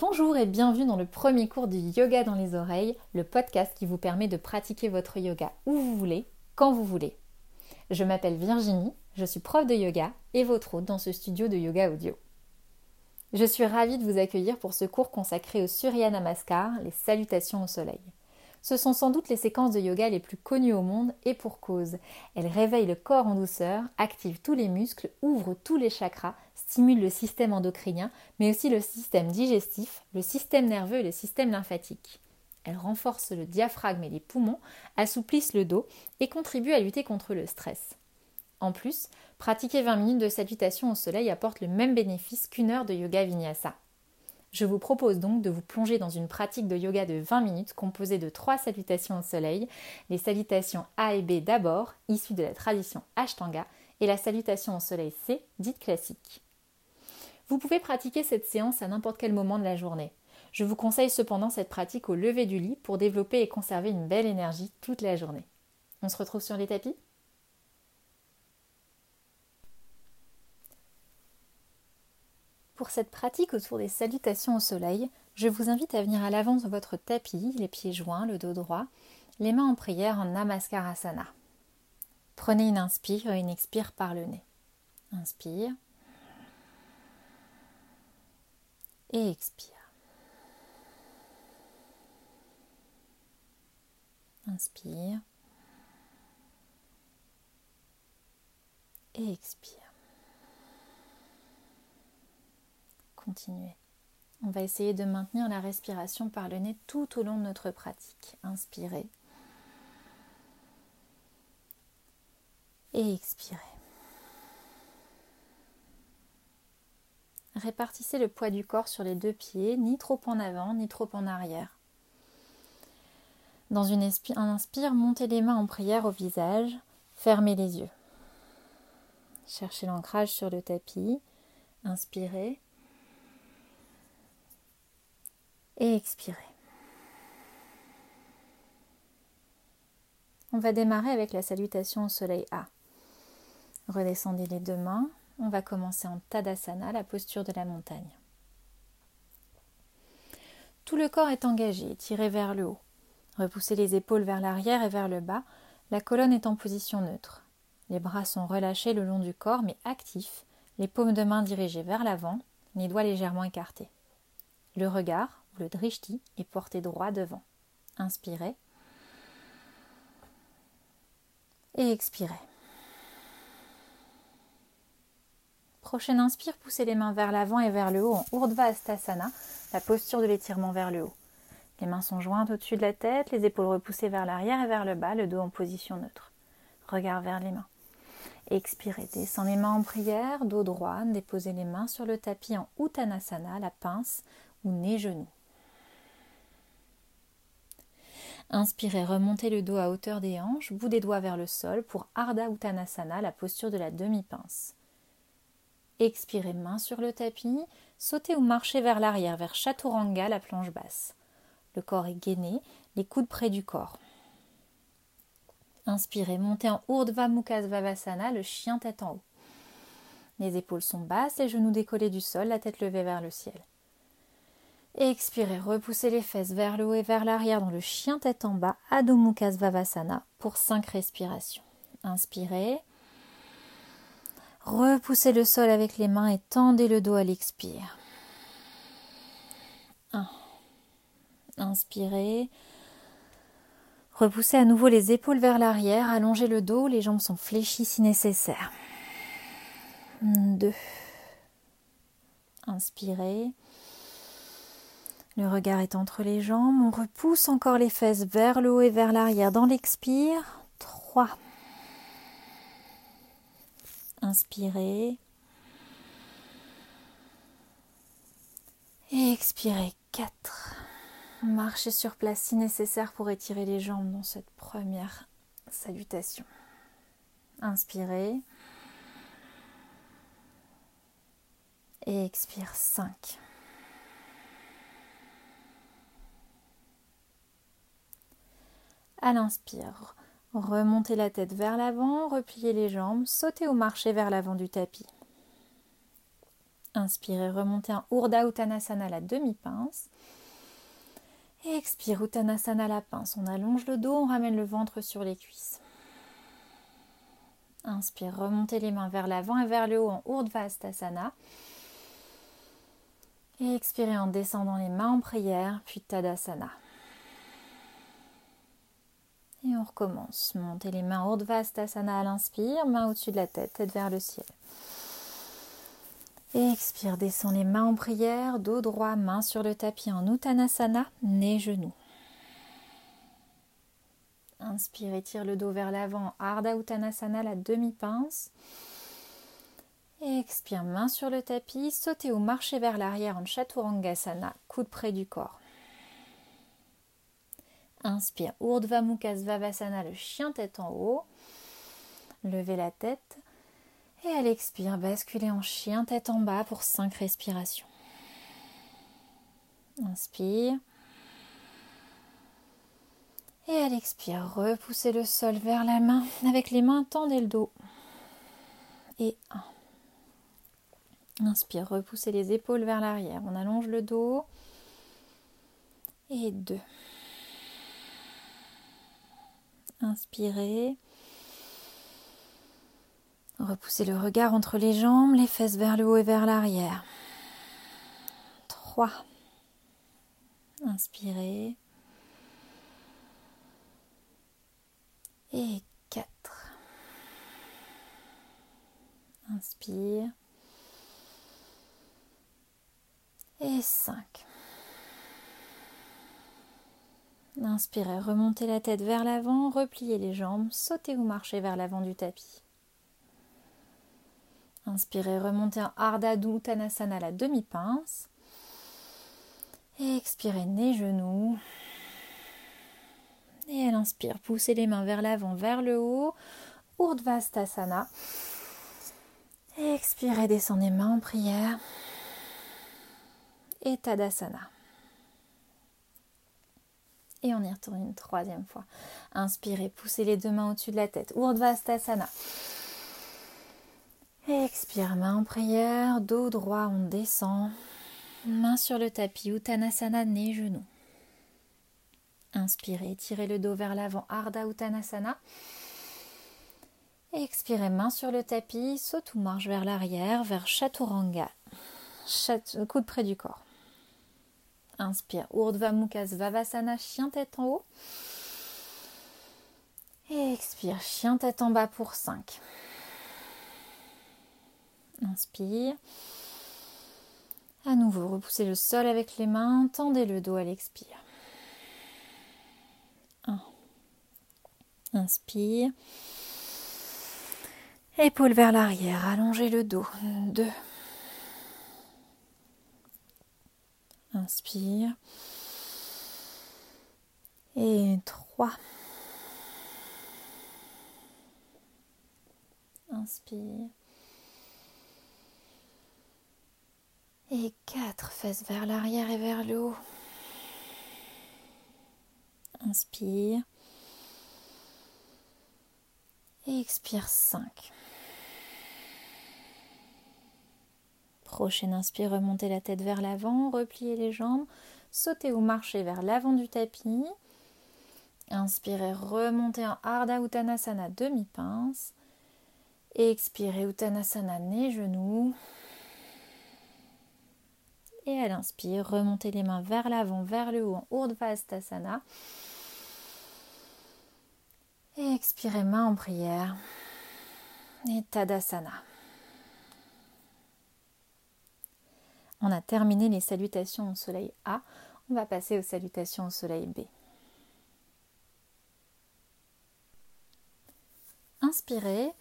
Bonjour et bienvenue dans le premier cours du Yoga dans les oreilles, le podcast qui vous permet de pratiquer votre yoga où vous voulez, quand vous voulez. Je m'appelle Virginie, je suis prof de yoga et votre hôte dans ce studio de yoga audio. Je suis ravie de vous accueillir pour ce cours consacré au Surya Namaskar, les salutations au soleil. Ce sont sans doute les séquences de yoga les plus connues au monde et pour cause. Elles réveillent le corps en douceur, activent tous les muscles, ouvrent tous les chakras, stimulent le système endocrinien, mais aussi le système digestif, le système nerveux et le système lymphatique. Elles renforcent le diaphragme et les poumons, assouplissent le dos et contribuent à lutter contre le stress. En plus, pratiquer 20 minutes de salutation au soleil apporte le même bénéfice qu'une heure de yoga vinyasa. Je vous propose donc de vous plonger dans une pratique de yoga de 20 minutes composée de trois salutations au soleil, les salutations A et B d'abord, issues de la tradition Ashtanga, et la salutation au soleil C, dite classique. Vous pouvez pratiquer cette séance à n'importe quel moment de la journée. Je vous conseille cependant cette pratique au lever du lit pour développer et conserver une belle énergie toute la journée. On se retrouve sur les tapis? Pour cette pratique autour des salutations au soleil, je vous invite à venir à l'avant de votre tapis, les pieds joints, le dos droit, les mains en prière en Namaskarasana. Prenez une inspire et une expire par le nez. Inspire. Et expire. Inspire. Et expire. continuer. On va essayer de maintenir la respiration par le nez tout au long de notre pratique. Inspirez. Et expirez. Répartissez le poids du corps sur les deux pieds, ni trop en avant, ni trop en arrière. Dans une un inspire, montez les mains en prière au visage, fermez les yeux. Cherchez l'ancrage sur le tapis, inspirez. et expirez. On va démarrer avec la salutation au soleil A. Redescendez les deux mains. On va commencer en Tadasana, la posture de la montagne. Tout le corps est engagé, tiré vers le haut. Repoussez les épaules vers l'arrière et vers le bas. La colonne est en position neutre. Les bras sont relâchés le long du corps mais actifs, les paumes de main dirigées vers l'avant, les doigts légèrement écartés. Le regard, le drishti est porté droit devant. Inspirez. Et expirez. Prochaine inspire, poussez les mains vers l'avant et vers le haut en Urdhva Astasana, la posture de l'étirement vers le haut. Les mains sont jointes au-dessus de la tête, les épaules repoussées vers l'arrière et vers le bas, le dos en position neutre. Regard vers les mains. Expirez, descendez les mains en prière, dos droit, déposez les mains sur le tapis en Uttanasana, la pince ou nez-genou. Inspirez, remontez le dos à hauteur des hanches, bout des doigts vers le sol pour Ardha Uttanasana, la posture de la demi-pince. Expirez, main sur le tapis, sautez ou marchez vers l'arrière, vers Chaturanga, la planche basse. Le corps est gainé, les coudes près du corps. Inspirez, montez en Urdhva Mukha Svavasana, le chien tête en haut. Les épaules sont basses, les genoux décollés du sol, la tête levée vers le ciel. Expirez, repoussez les fesses vers le haut et vers l'arrière dans le chien tête en bas, Adho Mukha Svavasana pour 5 respirations. Inspirez. Repoussez le sol avec les mains et tendez le dos à l'expire. 1. Inspirez. Repoussez à nouveau les épaules vers l'arrière, allongez le dos, les jambes sont fléchies si nécessaire. 2. Inspirez. Le regard est entre les jambes. On repousse encore les fesses vers le haut et vers l'arrière dans l'expire. 3. Inspirez. Et expirez. 4. Marchez sur place si nécessaire pour étirer les jambes dans cette première salutation. Inspirez. Et expire 5. À l'inspire, remontez la tête vers l'avant, repliez les jambes, sautez ou marchez vers l'avant du tapis. Inspirez, remontez en Urdhva Uttanasana la demi-pince. Et expire Uttanasana la pince. On allonge le dos, on ramène le ventre sur les cuisses. Inspire, remontez les mains vers l'avant et vers le haut en Urdhva Astasana. Et expirez en descendant les mains en prière, puis Tadasana. Et on recommence. Montez les mains Urdhva Astasana à l'inspire, main au-dessus de la tête, tête vers le ciel. Expire, descend les mains en prière, dos droit, main sur le tapis en Uttanasana, nez, genoux. Inspire, étire le dos vers l'avant, Ardha Uttanasana, la demi-pince. Expire, main sur le tapis, sautez ou marchez vers l'arrière en Chaturanga-sana, coude près du corps. Inspire, Urdhva Mukha le chien tête en haut. Levez la tête. Et à l'expire, basculez en chien tête en bas pour 5 respirations. Inspire. Et à l'expire, repoussez le sol vers la main. Avec les mains, tendez le dos. Et 1. Inspire, repoussez les épaules vers l'arrière. On allonge le dos. Et 2. Inspirez. Repoussez le regard entre les jambes, les fesses vers le haut et vers l'arrière. 3. Inspirez. Et 4. Inspire. Et 5. Inspirez, remontez la tête vers l'avant, repliez les jambes, sautez ou marchez vers l'avant du tapis. Inspirez, remontez en Ardha Uttanasana la demi-pince. Expirez, nez, genoux. Et elle inspire, poussez les mains vers l'avant, vers le haut. Urdhvastasana. Expirez, descendez mains en prière. Et Tadasana. Et on y retourne une troisième fois. Inspirez, poussez les deux mains au-dessus de la tête. Urdhvastasana. Expire, main en prière, dos droit, on descend. Main sur le tapis, Uttanasana, nez, genoux. Inspirez, tirez le dos vers l'avant, Ardha Uttanasana. Expirez, main sur le tapis, saute ou marche vers l'arrière, vers Chaturanga. Chat, coude près du corps. Inspire, Urdhva Mukha Svavasana, chien tête en haut. Et expire, chien tête en bas pour 5. Inspire. À nouveau, repoussez le sol avec les mains, tendez le dos à l'expire. 1. Inspire. Épaules vers l'arrière, allongez le dos. 2. Inspire. Et 3. Inspire. Et quatre fesses vers l'arrière et vers le haut. Inspire. Et expire 5. Prochaine inspire, remontez la tête vers l'avant, repliez les jambes, sautez ou marchez vers l'avant du tapis. Inspirez, remontez en Ardha Uttanasana demi-pince. Expirez Uttanasana nez genoux. Et à l'inspire, remontez les mains vers l'avant, vers le haut en Urdhva Et expirez main en prière. Et Tadasana. On a terminé les salutations au soleil A. On va passer aux salutations au soleil B. Inspirez.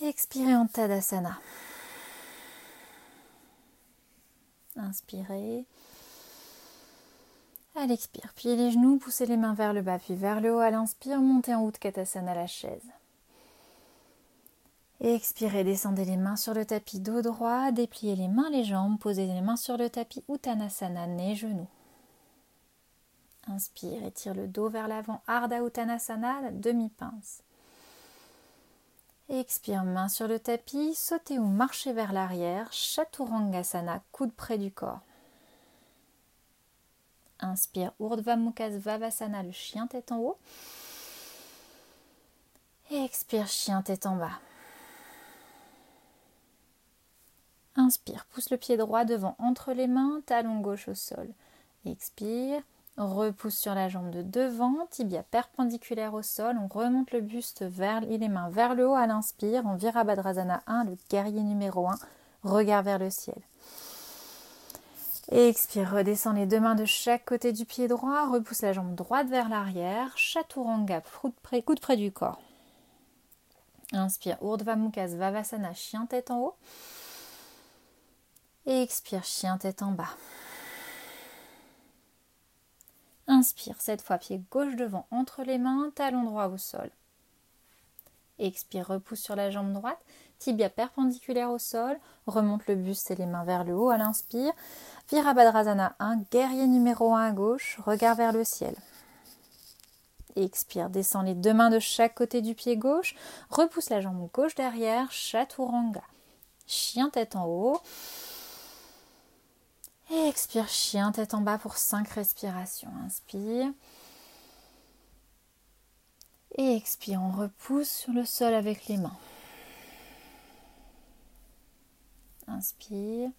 Expirez en Tadasana. Inspirez. À l'expire, pliez les genoux, poussez les mains vers le bas, puis vers le haut. À l'inspire, montez en haut de Katasana la chaise. Expirez, descendez les mains sur le tapis dos droit, dépliez les mains, les jambes, posez les mains sur le tapis Uttanasana, nez, genoux. Inspire, étire le dos vers l'avant, Ardha Uttanasana, demi-pince. Expire, main sur le tapis, sautez ou marchez vers l'arrière, Chaturanga-sana, coude près du corps. Inspire, Urdhva Mukha Svavasana, le chien tête en haut. Expire, chien tête en bas. Inspire, pousse le pied droit devant entre les mains, talon gauche au sol. Expire, repousse sur la jambe de devant, tibia perpendiculaire au sol, on remonte le buste vers les mains vers le haut à l'inspire, on Virabhadrasana 1, le guerrier numéro 1, regard vers le ciel. Expire, redescend les deux mains de chaque côté du pied droit, repousse la jambe droite vers l'arrière, chaturanga, coude près du corps. Inspire, Urdhva Mukha Svavasana, chien tête en haut. Expire, chien tête en bas. Inspire, cette fois pied gauche devant entre les mains, talon droit au sol. Expire, repousse sur la jambe droite, tibia perpendiculaire au sol, remonte le buste et les mains vers le haut à l'inspire. Virabhadrasana 1, guerrier numéro 1 à gauche, regard vers le ciel. Expire, descend les deux mains de chaque côté du pied gauche, repousse la jambe gauche derrière, chaturanga. Chien tête en haut. Expire, chien tête en bas pour 5 respirations. Inspire. Et expire, on repousse sur le sol avec les mains. Inspire.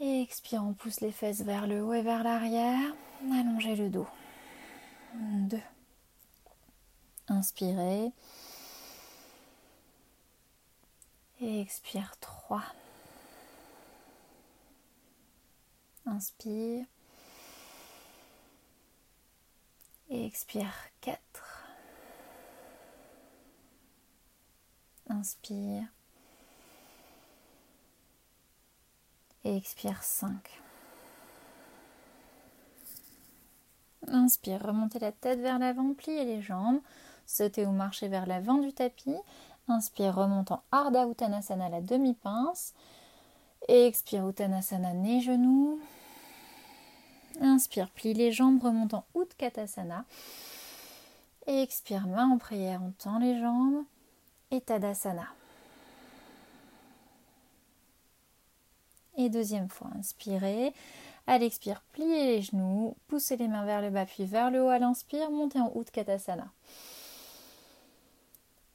Et expire, on pousse les fesses vers le haut et vers l'arrière. Allongez le dos. 2. Inspirez. Et expire 3. Inspire. Et expire 4. Inspire. Et expire 5. Inspire, remontez la tête vers l'avant, pliez les jambes, sautez ou marchez vers l'avant du tapis. Inspire, remontant Ardha Uttanasana, la demi-pince. Expire, Uttanasana, nez, genoux. Inspire, plie les jambes, remontant Utkatasana. expire, main en prière, on tend les jambes. Et Tadasana. Et deuxième fois, inspirez. À l'expire, pliez les genoux, poussez les mains vers le bas puis vers le haut à l'inspire, montez en Utkatasana.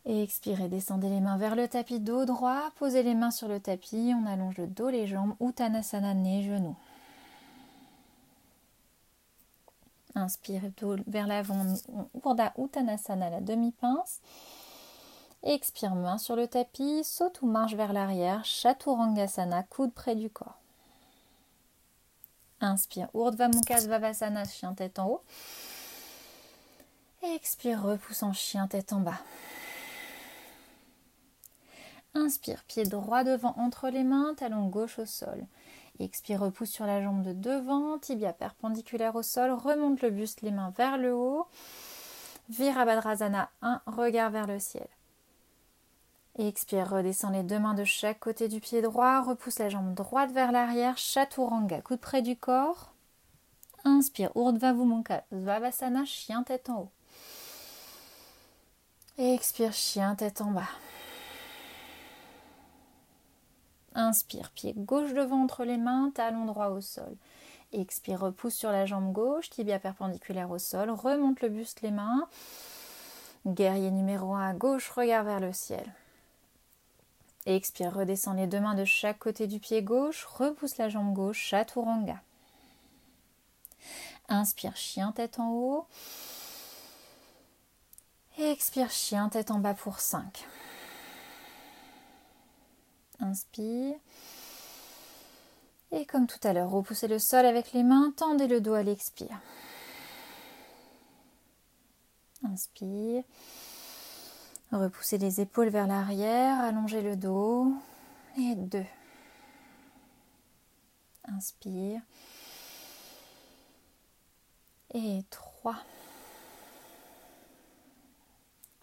Expirez, descendez les mains vers le tapis dos droit, posez les mains sur le tapis, on allonge le dos, les jambes, Uttanasana, nez, genoux. Inspirez vers l'avant, Urdhva Uttanasana, la demi-pince. Expire, main sur le tapis, saute ou marche vers l'arrière, Chaturangasana, coude près du corps. Inspire, Urdhva Mukha Svavasana, chien tête en haut. Expire, repousse en chien tête en bas. Inspire, pied droit devant entre les mains, talon gauche au sol. Expire, repousse sur la jambe de devant, tibia perpendiculaire au sol, remonte le buste, les mains vers le haut. Virabhadrasana 1, regard vers le ciel. Expire, redescend les deux mains de chaque côté du pied droit, repousse la jambe droite vers l'arrière, chaturanga, coude près du corps. Inspire, Urdhva Mukha Svavasana, chien tête en haut. Expire, chien tête en bas. Inspire, pied gauche devant entre les mains, talon droit au sol. Expire, repousse sur la jambe gauche, tibia perpendiculaire au sol, remonte le buste, les mains. Guerrier numéro 1 à gauche, regard vers le ciel. Expire, redescend les deux mains de chaque côté du pied gauche, repousse la jambe gauche, chaturanga. Inspire, chien tête en haut. Expire, chien tête en bas pour 5. Inspire. Et comme tout à l'heure, repoussez le sol avec les mains, tendez le dos à l'expire. Inspire. Repoussez les épaules vers l'arrière, allongez le dos. Et deux. Inspire. Et trois.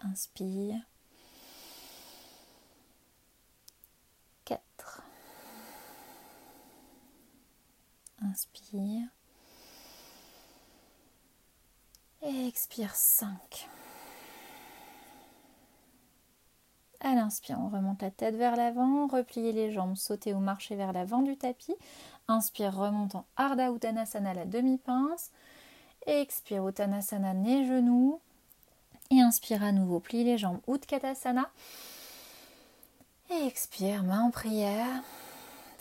Inspire. Quatre. Inspire. Et expire cinq. À l'inspire, on remonte la tête vers l'avant, replier les jambes, sauter ou marcher vers l'avant du tapis. Inspire, remonte en Ardha Uttanasana, la demi-pince. Expire, Uttanasana, nez, genoux. Et inspire à nouveau, plie les jambes, Utkatasana. Expire, main en prière.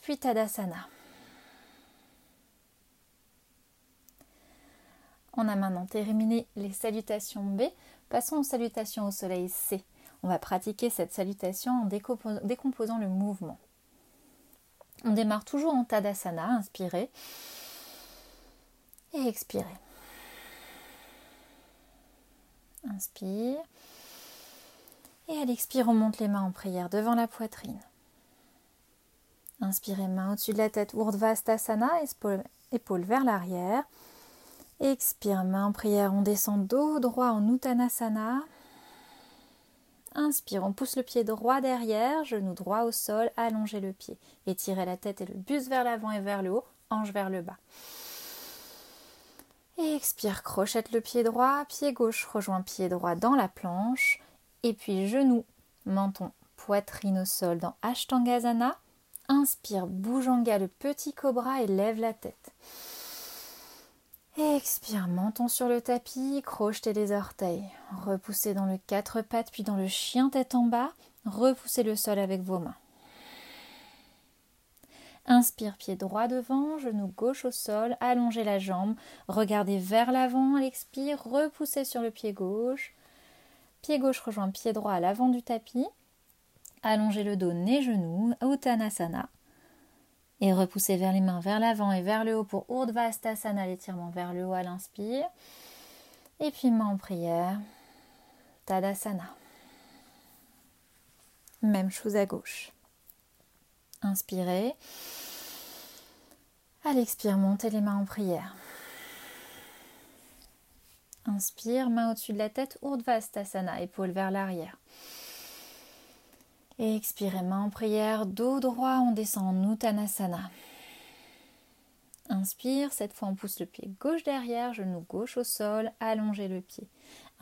Puis Tadasana. On a maintenant terminé les salutations B. Passons aux salutations au soleil C. On va pratiquer cette salutation en décomposant le mouvement. On démarre toujours en Tadasana, inspirez et expirez. Inspire. Et à l'expire, on monte les mains en prière devant la poitrine. Inspirez, main au-dessus de la tête, Urdhvastasana, épaule vers l'arrière. Expire, main en prière, on descend dos droit en Uttanasana. Inspire, on pousse le pied droit derrière, genou droit au sol, allongez le pied. Étirez la tête et le buste vers l'avant et vers le haut, hanche vers le bas. expire, crochette le pied droit, pied gauche rejoint pied droit dans la planche. Et puis genou, menton, poitrine au sol dans Ashtangasana. Inspire, Bujanga le petit cobra et lève la tête. Expire, menton sur le tapis, crochetez les orteils. Repoussez dans le quatre pattes puis dans le chien tête en bas. Repoussez le sol avec vos mains. Inspire, pied droit devant, genou gauche au sol, allongez la jambe, regardez vers l'avant, expire, repoussez sur le pied gauche. Pied gauche rejoint pied droit à l'avant du tapis. Allongez le dos, nez, genou, Uttanasana et repoussez vers les mains vers l'avant et vers le haut pour Urdhvastasana, l'étirement vers le haut à l'inspire. Et puis main en prière, Tadasana. Même chose à gauche. Inspirez. À l'expire, montez les mains en prière. Inspire, main au-dessus de la tête, Urdhvastasana, épaule vers l'arrière. Expirez, main en prière, dos droit, on descend en Uttanasana. Inspire, cette fois on pousse le pied gauche derrière, genou gauche au sol, allongez le pied.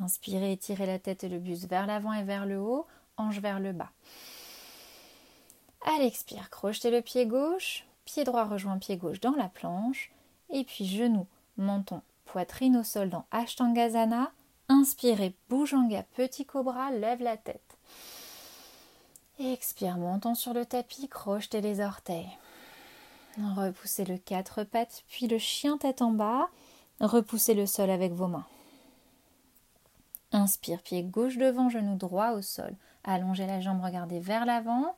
Inspirez, étirez la tête et le buste vers l'avant et vers le haut, hanche vers le bas. À l'expire, crochetez le pied gauche, pied droit rejoint pied gauche dans la planche, et puis genou, menton, poitrine au sol dans Ashtangasana. Inspirez, Bujanga, petit cobra, lève la tête. Expire, montons sur le tapis, crochetez les orteils. Repoussez le quatre pattes, puis le chien tête en bas. Repoussez le sol avec vos mains. Inspire, pied gauche devant, genou droit au sol. Allongez la jambe, regardez vers l'avant.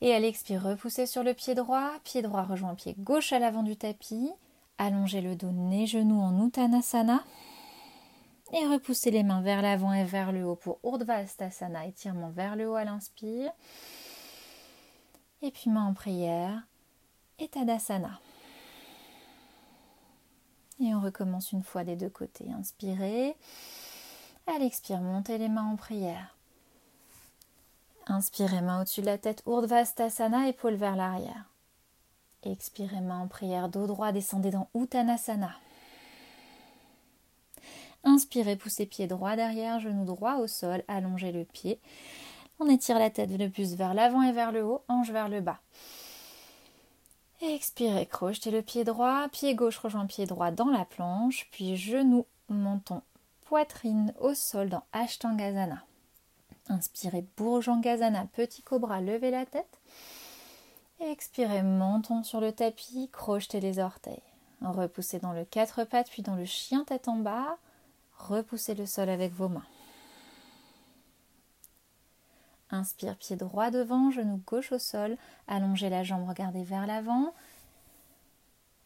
Et à l'expire, repoussez sur le pied droit. Pied droit rejoint pied gauche à l'avant du tapis. Allongez le dos, nez, genou en Uttanasana et repoussez les mains vers l'avant et vers le haut pour Urdhvastasana, étirement vers le haut à l'inspire. Et puis main en prière et Tadasana. Et on recommence une fois des deux côtés. Inspirez. À l'expire, montez les mains en prière. Inspirez, main au-dessus de la tête, Urdhvastasana, épaule vers l'arrière. Expirez, main en prière, dos droit, descendez dans Uttanasana. Inspirez, poussez pied droit derrière, genou droit au sol, allongez le pied. On étire la tête le plus vers l'avant et vers le haut, hanche vers le bas. Expirez, crochetez le pied droit, pied gauche rejoint pied droit dans la planche, puis genou, menton, poitrine au sol dans Ashtangasana. Inspirez, Bourjangasana, petit cobra, levez la tête. Expirez, menton sur le tapis, crochetez les orteils. Repoussez dans le quatre pattes, puis dans le chien tête en bas. Repoussez le sol avec vos mains. Inspire, pied droit devant, genou gauche au sol, allongez la jambe, regardez vers l'avant.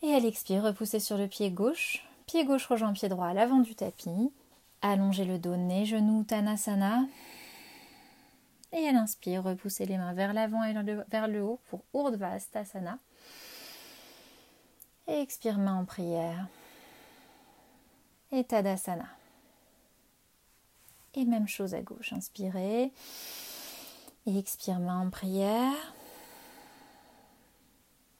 Et à l'expire, repoussez sur le pied gauche, pied gauche rejoint pied droit à l'avant du tapis. Allongez le dos, nez, genou, tanasana. Et à l'inspire, repoussez les mains vers l'avant et vers le haut pour Urdhva Et expire, main en prière. Et Tadasana. Et même chose à gauche. Inspirez. Et expire, main en prière.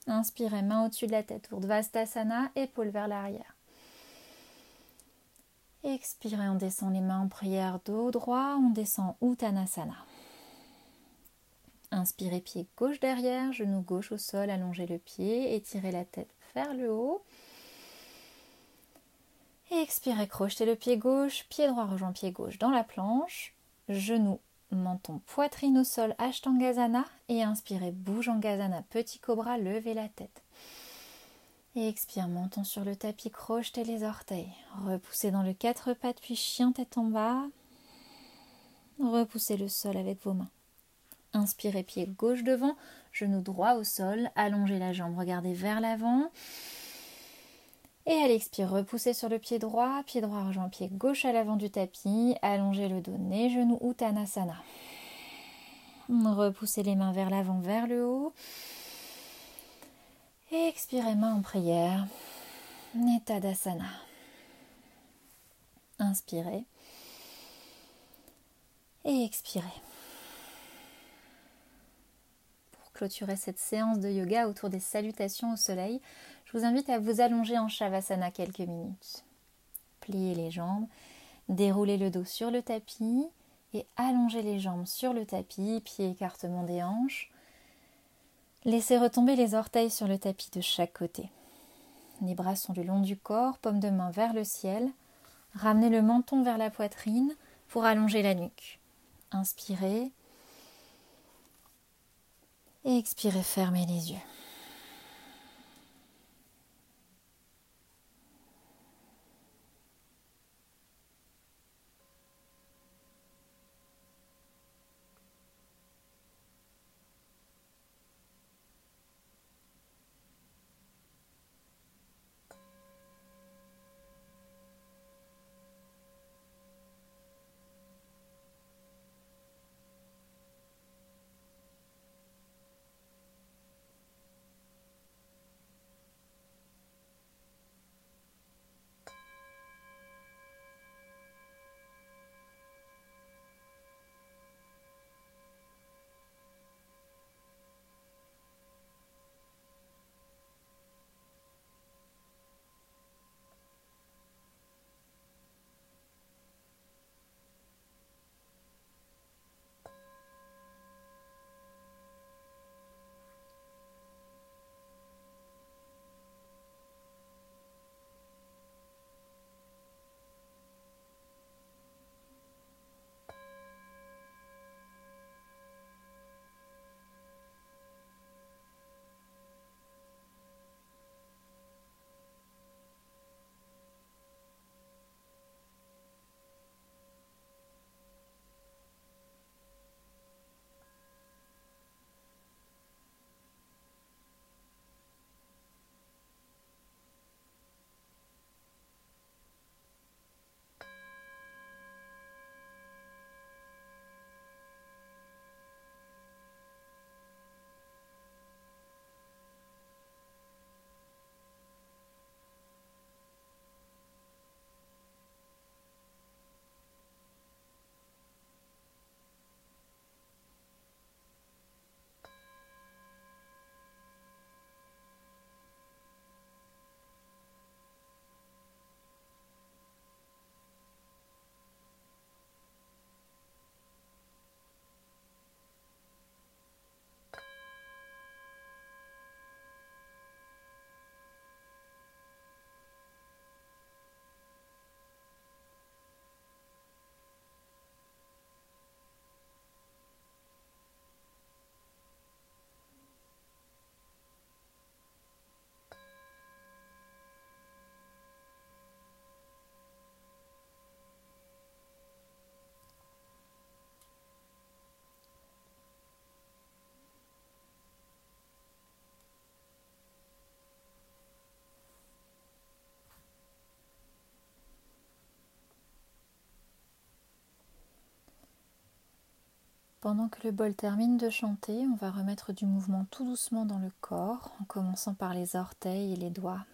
Inspirez, main au-dessus de la tête. Urdhvastasana, épaule vers l'arrière. Expirez, on descend les mains en prière, dos droit, on descend Uttanasana. Inspirez pied gauche derrière, genou gauche au sol, allongez le pied, étirez la tête vers le haut. Et expirez, crochetez le pied gauche, pied droit rejoint pied gauche dans la planche, genou, menton, poitrine au sol, Ashtangazana et inspirez, bouge en gazana, petit cobra, levez la tête. Et expire, menton sur le tapis, crochetez les orteils, repoussez dans le quatre pattes puis chien tête en bas. Repoussez le sol avec vos mains. Inspirez pied gauche devant, genou droit au sol, allongez la jambe, regardez vers l'avant. Et à l'expire, repoussez sur le pied droit, pied droit rejoint pied gauche à l'avant du tapis, allongez le dos, nez, genou, Uttanasana. Repoussez les mains vers l'avant, vers le haut. Et expirez main en prière, Netadasana. Inspirez. Et expirez. Clôturer cette séance de yoga autour des salutations au soleil, je vous invite à vous allonger en Shavasana quelques minutes. Pliez les jambes, déroulez le dos sur le tapis et allongez les jambes sur le tapis, pieds écartement des hanches. Laissez retomber les orteils sur le tapis de chaque côté. Les bras sont le long du corps, paume de main vers le ciel. Ramenez le menton vers la poitrine pour allonger la nuque. Inspirez. Et expirez, fermez les yeux. Pendant que le bol termine de chanter, on va remettre du mouvement tout doucement dans le corps, en commençant par les orteils et les doigts.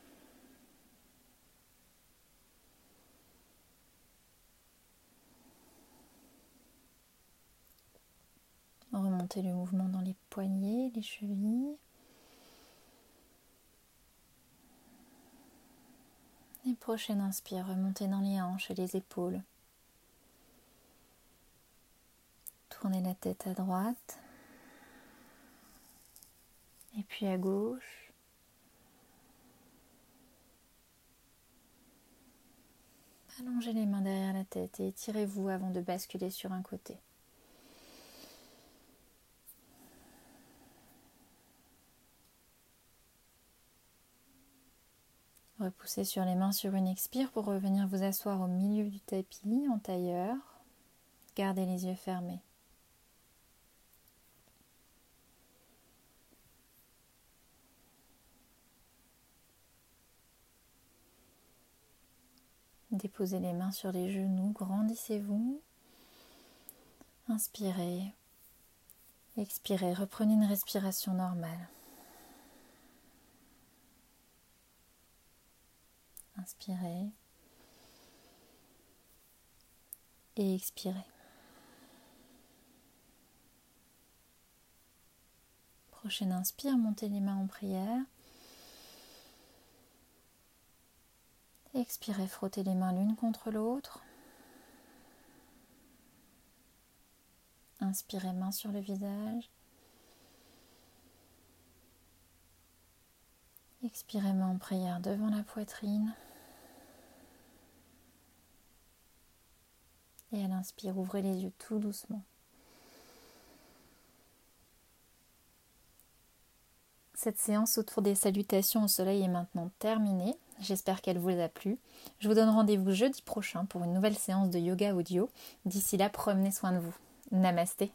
Remontez le mouvement dans les poignets, les chevilles. Et prochaine inspire, remontez dans les hanches et les épaules. Tournez la tête à droite, Et puis à gauche. Allongez les mains derrière la tête et étirez-vous avant de basculer sur un côté. Repoussez sur les mains sur une expire pour revenir vous asseoir au milieu du tapis en tailleur. Gardez les yeux fermés. Déposez les mains sur les genoux, grandissez-vous. Inspirez. Expirez, reprenez une respiration normale. Inspirez. Et expirez. Prochaine inspire, montez les mains en prière. Expirez, frottez les mains l'une contre l'autre. Inspirez, main sur le visage. Expirez, main en prière devant la poitrine. Et à l'inspire, ouvrez les yeux tout doucement. Cette séance autour des salutations au soleil est maintenant terminée. J'espère qu'elle vous a plu. Je vous donne rendez-vous jeudi prochain pour une nouvelle séance de yoga audio. D'ici là, prenez soin de vous. Namasté.